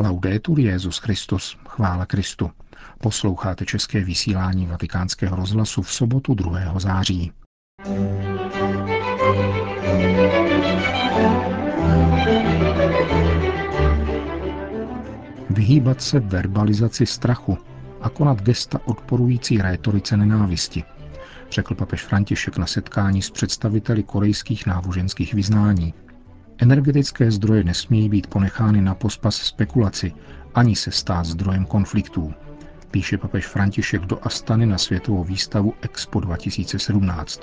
Laudetur Jezus Christus, chvála Kristu. Posloucháte české vysílání Vatikánského rozhlasu v sobotu 2. září. Vyhýbat se verbalizaci strachu a konat gesta odporující rétorice nenávisti, řekl papež František na setkání s představiteli korejských náboženských vyznání. Energetické zdroje nesmějí být ponechány na pospas spekulaci, ani se stát zdrojem konfliktů, píše papež František do Astany na světovou výstavu Expo 2017.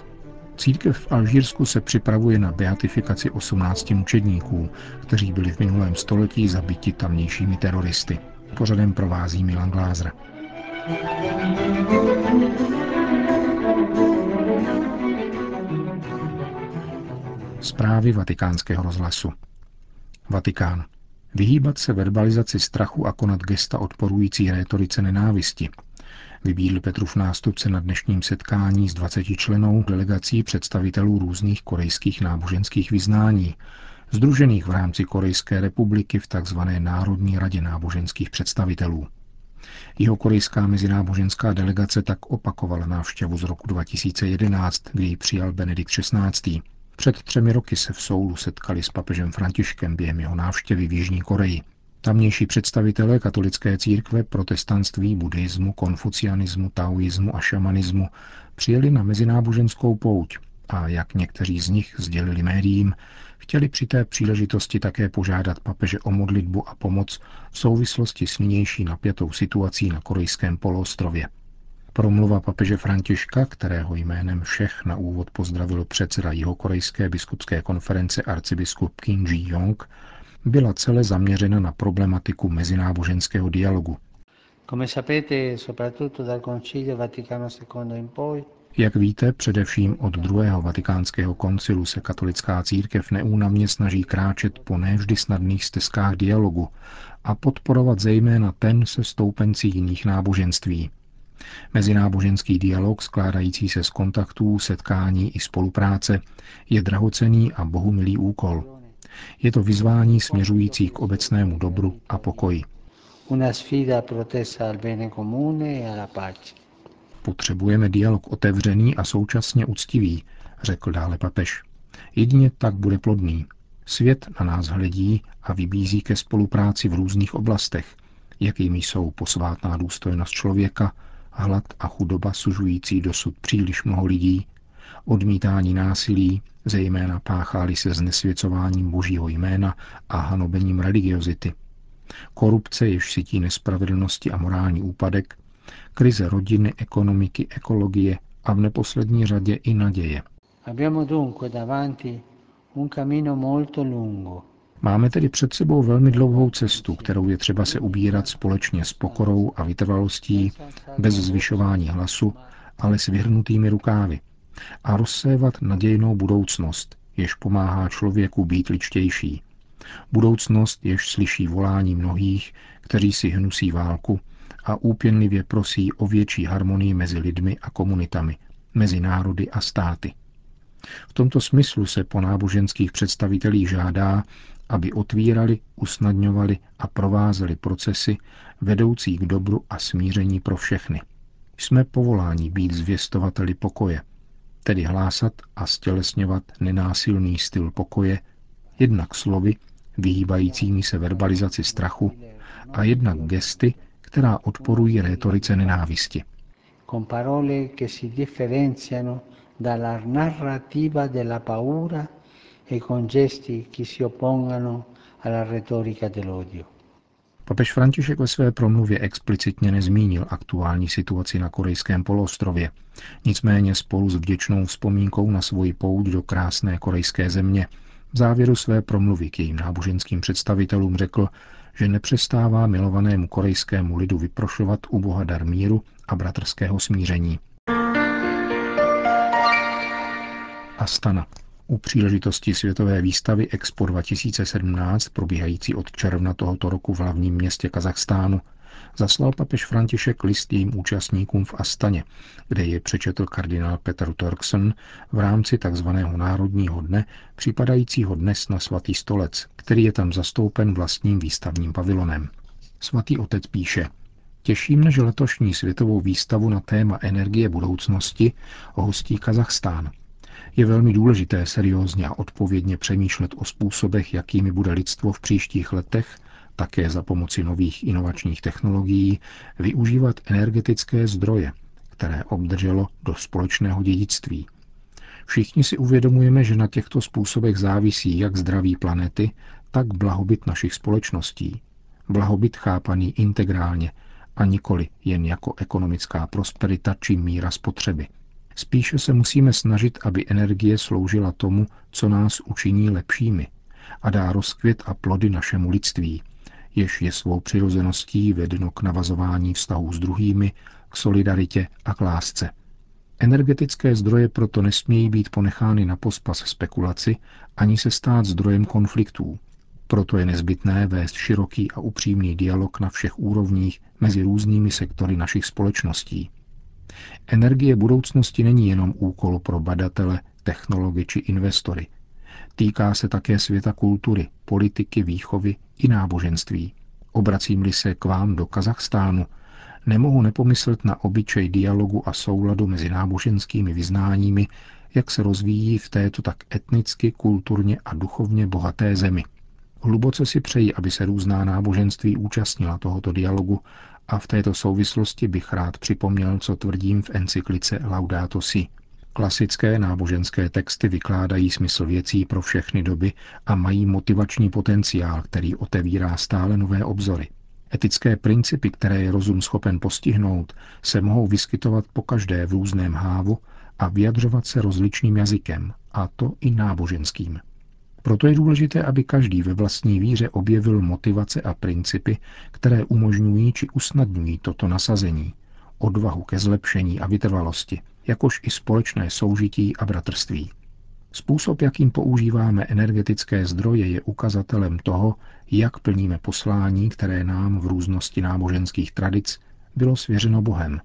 Církev v Alžírsku se připravuje na beatifikaci 18 mučedníků, kteří byli v minulém století zabiti tamnějšími teroristy. Pořadem provází Milan Glázer. Zprávy vatikánského rozhlasu. Vatikán. Vyhýbat se verbalizaci strachu a konat gesta odporující rétorice nenávisti. Vybídl Petrův nástupce na dnešním setkání s 20 členou delegací představitelů různých korejských náboženských vyznání, združených v rámci Korejské republiky v tzv. Národní radě náboženských představitelů. Jeho korejská mezináboženská delegace tak opakovala návštěvu z roku 2011, kdy ji přijal Benedikt XVI. Před třemi roky se v Soulu setkali s papežem Františkem během jeho návštěvy v Jižní Koreji. Tamnější představitelé katolické církve, protestantství, buddhismu, konfucianismu, taoismu a šamanismu přijeli na mezináboženskou pouť a, jak někteří z nich sdělili médiím, chtěli při té příležitosti také požádat papeže o modlitbu a pomoc v souvislosti s nynější napjatou situací na korejském poloostrově. Promluva papeže Františka, kterého jménem všech na úvod pozdravil předseda Jihokorejské biskupské konference arcibiskup Kim Ji-yong, byla celé zaměřena na problematiku mezináboženského dialogu. Jak víte, především od druhého vatikánského koncilu se katolická církev neúnavně snaží kráčet po nevždy snadných stezkách dialogu a podporovat zejména ten se stoupenci jiných náboženství. Mezináboženský dialog, skládající se z kontaktů, setkání i spolupráce, je drahocený a bohumilý úkol. Je to vyzvání směřující k obecnému dobru a pokoji. E. Potřebujeme dialog otevřený a současně úctivý, řekl dále papež. Jedině tak bude plodný. Svět na nás hledí a vybízí ke spolupráci v různých oblastech, jakými jsou posvátná důstojnost člověka, hlad a chudoba sužující dosud příliš mnoho lidí, odmítání násilí, zejména pácháli se znesvěcováním božího jména a hanobením religiozity, korupce, jež sytí nespravedlnosti a morální úpadek, krize rodiny, ekonomiky, ekologie a v neposlední řadě i naděje. Máme tedy před sebou velmi dlouhou cestu, kterou je třeba se ubírat společně s pokorou a vytrvalostí, bez zvyšování hlasu, ale s vyhrnutými rukávy a rozsévat nadějnou budoucnost, jež pomáhá člověku být ličtější. Budoucnost, jež slyší volání mnohých, kteří si hnusí válku a úpěnlivě prosí o větší harmonii mezi lidmi a komunitami, mezi národy a státy. V tomto smyslu se po náboženských představitelích žádá, aby otvírali, usnadňovali a provázeli procesy vedoucí k dobru a smíření pro všechny. Jsme povoláni být zvěstovateli pokoje, tedy hlásat a stělesňovat nenásilný styl pokoje, jednak slovy, vyhýbajícími se verbalizaci strachu, a jednak gesty, která odporují rétorice nenávisti. Con parole che si differenziano dalla narrativa della paura e con gesti che si oppongano alla retorica dell'odio. Papež František ve své promluvě explicitně nezmínil aktuální situaci na korejském poloostrově. Nicméně spolu s vděčnou vzpomínkou na svoji pouť do krásné korejské země v závěru své promluvy k jejím náboženským představitelům řekl, že nepřestává milovanému korejskému lidu vyprošovat u Boha dar míru a bratrského smíření. Astana. U příležitosti světové výstavy Expo 2017, probíhající od června tohoto roku v hlavním městě Kazachstánu, zaslal papež František list jejím účastníkům v Astaně, kde je přečetl kardinál Petr Turkson v rámci tzv. Národního dne, připadajícího dnes na svatý stolec, který je tam zastoupen vlastním výstavním pavilonem. Svatý otec píše, Těší mne, že letošní světovou výstavu na téma energie budoucnosti hostí Kazachstán. Je velmi důležité seriózně a odpovědně přemýšlet o způsobech, jakými bude lidstvo v příštích letech, také za pomoci nových inovačních technologií, využívat energetické zdroje, které obdrželo do společného dědictví. Všichni si uvědomujeme, že na těchto způsobech závisí jak zdraví planety, tak blahobyt našich společností. Blahobyt chápaný integrálně a nikoli jen jako ekonomická prosperita či míra spotřeby. Spíše se musíme snažit, aby energie sloužila tomu, co nás učiní lepšími a dá rozkvět a plody našemu lidství, jež je svou přirozeností vedeno k navazování vztahů s druhými, k solidaritě a k lásce. Energetické zdroje proto nesmějí být ponechány na pospas spekulaci ani se stát zdrojem konfliktů. Proto je nezbytné vést široký a upřímný dialog na všech úrovních mezi různými sektory našich společností. Energie budoucnosti není jenom úkol pro badatele, technology či investory. Týká se také světa kultury, politiky, výchovy i náboženství. Obracím-li se k vám do Kazachstánu, nemohu nepomyslet na obyčej dialogu a souladu mezi náboženskými vyznáními, jak se rozvíjí v této tak etnicky, kulturně a duchovně bohaté zemi. Hluboce si přeji, aby se různá náboženství účastnila tohoto dialogu a v této souvislosti bych rád připomněl, co tvrdím v encyklice Laudato Si. Klasické náboženské texty vykládají smysl věcí pro všechny doby a mají motivační potenciál, který otevírá stále nové obzory. Etické principy, které je rozum schopen postihnout, se mohou vyskytovat pokaždé v různém hávu a vyjadřovat se rozličným jazykem, a to i náboženským. Proto je důležité, aby každý ve vlastní víře objevil motivace a principy, které umožňují či usnadňují toto nasazení, odvahu ke zlepšení a vytrvalosti, jakož i společné soužití a bratrství. Způsob, jakým používáme energetické zdroje, je ukazatelem toho, jak plníme poslání, které nám v různosti náboženských tradic bylo svěřeno Bohem,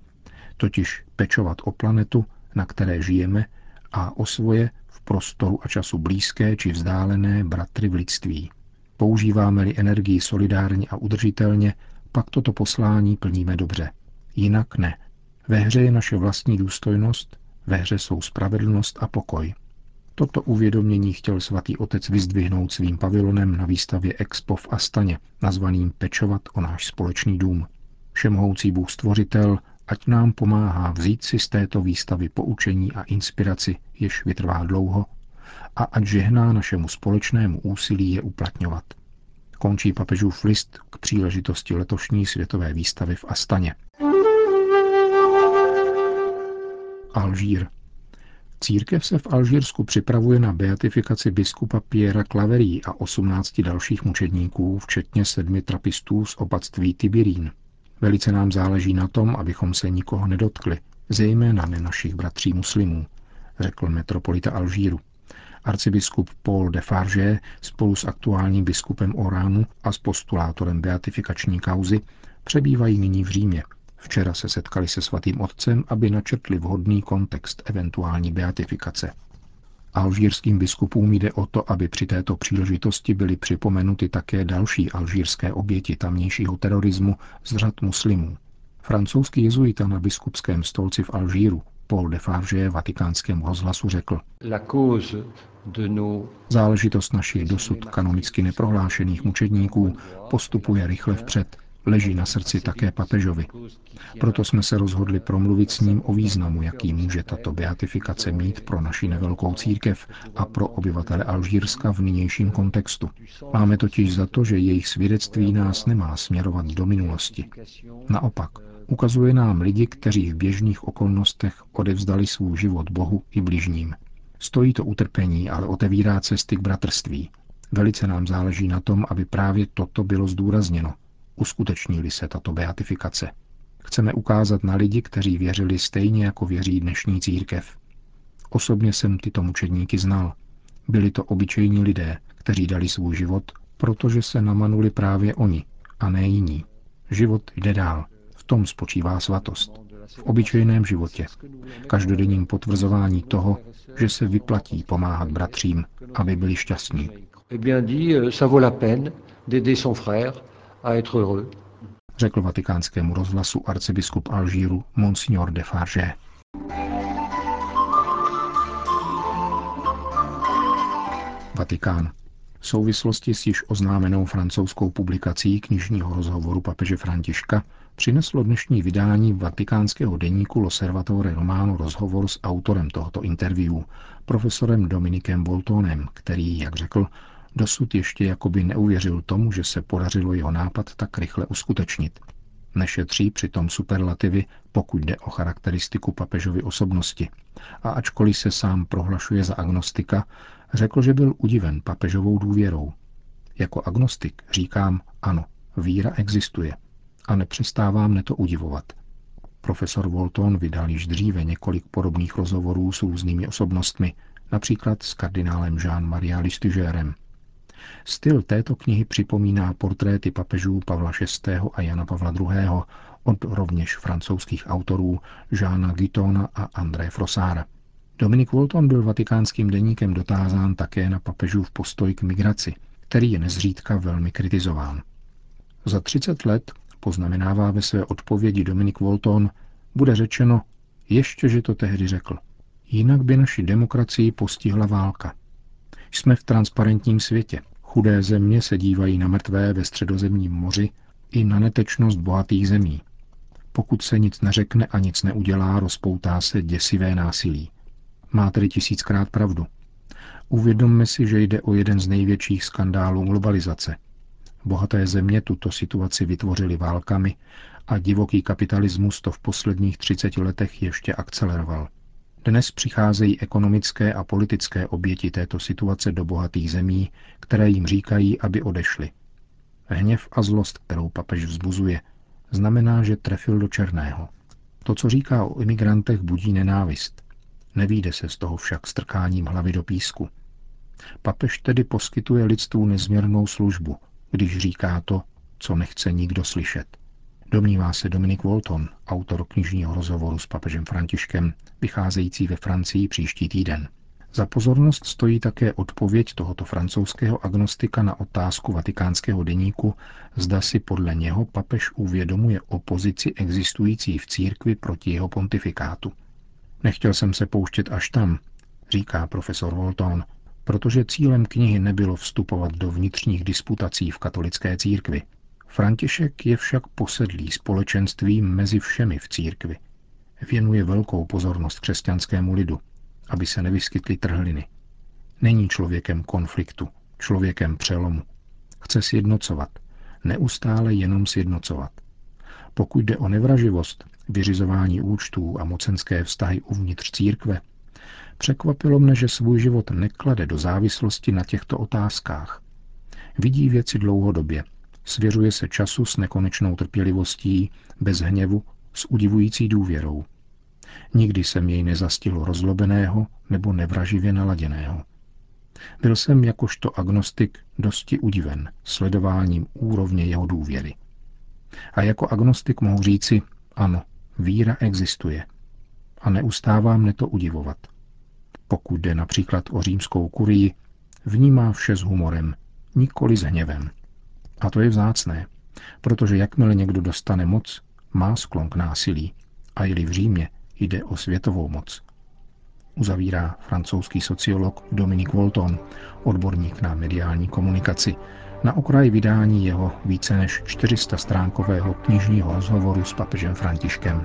totiž pečovat o planetu, na které žijeme, a o svoje v prostoru a času blízké či vzdálené bratry v lidství. Používáme-li energii solidárně a udržitelně, pak toto poslání plníme dobře. Jinak ne. Ve hře je naše vlastní důstojnost, ve hře jsou spravedlnost a pokoj. Toto uvědomění chtěl svatý otec vyzdvihnout svým pavilonem na výstavě Expo v Astaně, nazvaným Pečovat o náš společný dům. Všemohoucí Bůh stvořitel ať nám pomáhá vzít si z této výstavy poučení a inspiraci, jež vytrvá dlouho, a ať žehná našemu společnému úsilí je uplatňovat. Končí papežův list k příležitosti letošní světové výstavy v Astaně. Alžír. Církev se v Alžírsku připravuje na beatifikaci biskupa Piera Claverí a 18 dalších mučedníků, včetně sedmi trapistů z opatství Tibirín. Velice nám záleží na tom, abychom se nikoho nedotkli, zejména ne našich bratří muslimů, řekl metropolita Alžíru. Arcibiskup Paul de Farge spolu s aktuálním biskupem Oránu a s postulátorem beatifikační kauzy přebývají nyní v Římě. Včera se setkali se svatým otcem, aby načrtli vhodný kontext eventuální beatifikace. Alžírským biskupům jde o to, aby při této příležitosti byly připomenuty také další alžírské oběti tamnějšího terorismu z řad muslimů. Francouzský jezuita na biskupském stolci v Alžíru Paul de Farge vatikánskému rozhlasu řekl. Záležitost našich dosud kanonicky neprohlášených mučedníků postupuje rychle vpřed leží na srdci také papežovi. Proto jsme se rozhodli promluvit s ním o významu, jaký může tato beatifikace mít pro naši nevelkou církev a pro obyvatele Alžírska v nynějším kontextu. Máme totiž za to, že jejich svědectví nás nemá směrovat do minulosti. Naopak, ukazuje nám lidi, kteří v běžných okolnostech odevzdali svůj život Bohu i bližním. Stojí to utrpení, ale otevírá cesty k bratrství. Velice nám záleží na tom, aby právě toto bylo zdůrazněno, uskuteční-li se tato beatifikace. Chceme ukázat na lidi, kteří věřili stejně jako věří dnešní církev. Osobně jsem tyto mučedníky znal. Byli to obyčejní lidé, kteří dali svůj život, protože se namanuli právě oni, a ne jiní. Život jde dál. V tom spočívá svatost. V obyčejném životě. Každodenním potvrzování toho, že se vyplatí pomáhat bratřím, aby byli šťastní. Eh bien dit, euh, ça vaut la peine d'aider son frère à être heureux. řekl vatikánskému rozhlasu arcibiskup Alžíru Monsignor de Farge. Vatikán. V souvislosti s již oznámenou francouzskou publikací knižního rozhovoru papeže Františka přineslo dnešní vydání vatikánského deníku Loservatore Romano rozhovor s autorem tohoto interview, profesorem Dominikem Boltonem, který, jak řekl, dosud ještě jakoby neuvěřil tomu, že se podařilo jeho nápad tak rychle uskutečnit. Nešetří přitom superlativy, pokud jde o charakteristiku papežovy osobnosti. A ačkoliv se sám prohlašuje za agnostika, řekl, že byl udiven papežovou důvěrou. Jako agnostik říkám ano, víra existuje a nepřestávám mne to udivovat. Profesor Volton vydal již dříve několik podobných rozhovorů s různými osobnostmi, například s kardinálem Jean-Maria Listigérem. Styl této knihy připomíná portréty papežů Pavla VI. a Jana Pavla II. od rovněž francouzských autorů Žána Guitona a André Frosára. Dominik Walton byl vatikánským deníkem dotázán také na papežův postoj k migraci, který je nezřídka velmi kritizován. Za 30 let, poznamenává ve své odpovědi Dominik Walton, bude řečeno, ještě, že to tehdy řekl. Jinak by naši demokracii postihla válka. Jsme v transparentním světě. Chudé země se dívají na mrtvé ve středozemním moři i na netečnost bohatých zemí. Pokud se nic neřekne a nic neudělá, rozpoutá se děsivé násilí. Má tedy tisíckrát pravdu. Uvědomme si, že jde o jeden z největších skandálů globalizace. Bohaté země tuto situaci vytvořily válkami a divoký kapitalismus to v posledních 30 letech ještě akceleroval. Dnes přicházejí ekonomické a politické oběti této situace do bohatých zemí, které jim říkají, aby odešli. Hněv a zlost, kterou papež vzbuzuje, znamená, že trefil do černého. To, co říká o imigrantech, budí nenávist. Nevíde se z toho však strkáním hlavy do písku. Papež tedy poskytuje lidstvu nezměrnou službu, když říká to, co nechce nikdo slyšet. Domnívá se Dominik Walton, autor knižního rozhovoru s papežem Františkem, vycházející ve Francii příští týden. Za pozornost stojí také odpověď tohoto francouzského agnostika na otázku vatikánského deníku, zda si podle něho papež uvědomuje opozici existující v církvi proti jeho pontifikátu. Nechtěl jsem se pouštět až tam, říká profesor Volton, protože cílem knihy nebylo vstupovat do vnitřních disputací v katolické církvi. František je však posedlý společenstvím mezi všemi v církvi. Věnuje velkou pozornost křesťanskému lidu, aby se nevyskytly trhliny. Není člověkem konfliktu, člověkem přelomu. Chce sjednocovat, neustále jenom sjednocovat. Pokud jde o nevraživost, vyřizování účtů a mocenské vztahy uvnitř církve, překvapilo mne, že svůj život neklade do závislosti na těchto otázkách. Vidí věci dlouhodobě, svěřuje se času s nekonečnou trpělivostí, bez hněvu, s udivující důvěrou. Nikdy jsem jej nezastihlo rozlobeného nebo nevraživě naladěného. Byl jsem jakožto agnostik dosti udiven sledováním úrovně jeho důvěry. A jako agnostik mohu říci, ano, víra existuje. A neustává mne to udivovat. Pokud jde například o římskou kurii, vnímá vše s humorem, nikoli s hněvem. A to je vzácné, protože jakmile někdo dostane moc, má sklon k násilí. A jeli v Římě, jde o světovou moc. Uzavírá francouzský sociolog Dominik Volton, odborník na mediální komunikaci, na okraji vydání jeho více než 400 stránkového knižního rozhovoru s papežem Františkem.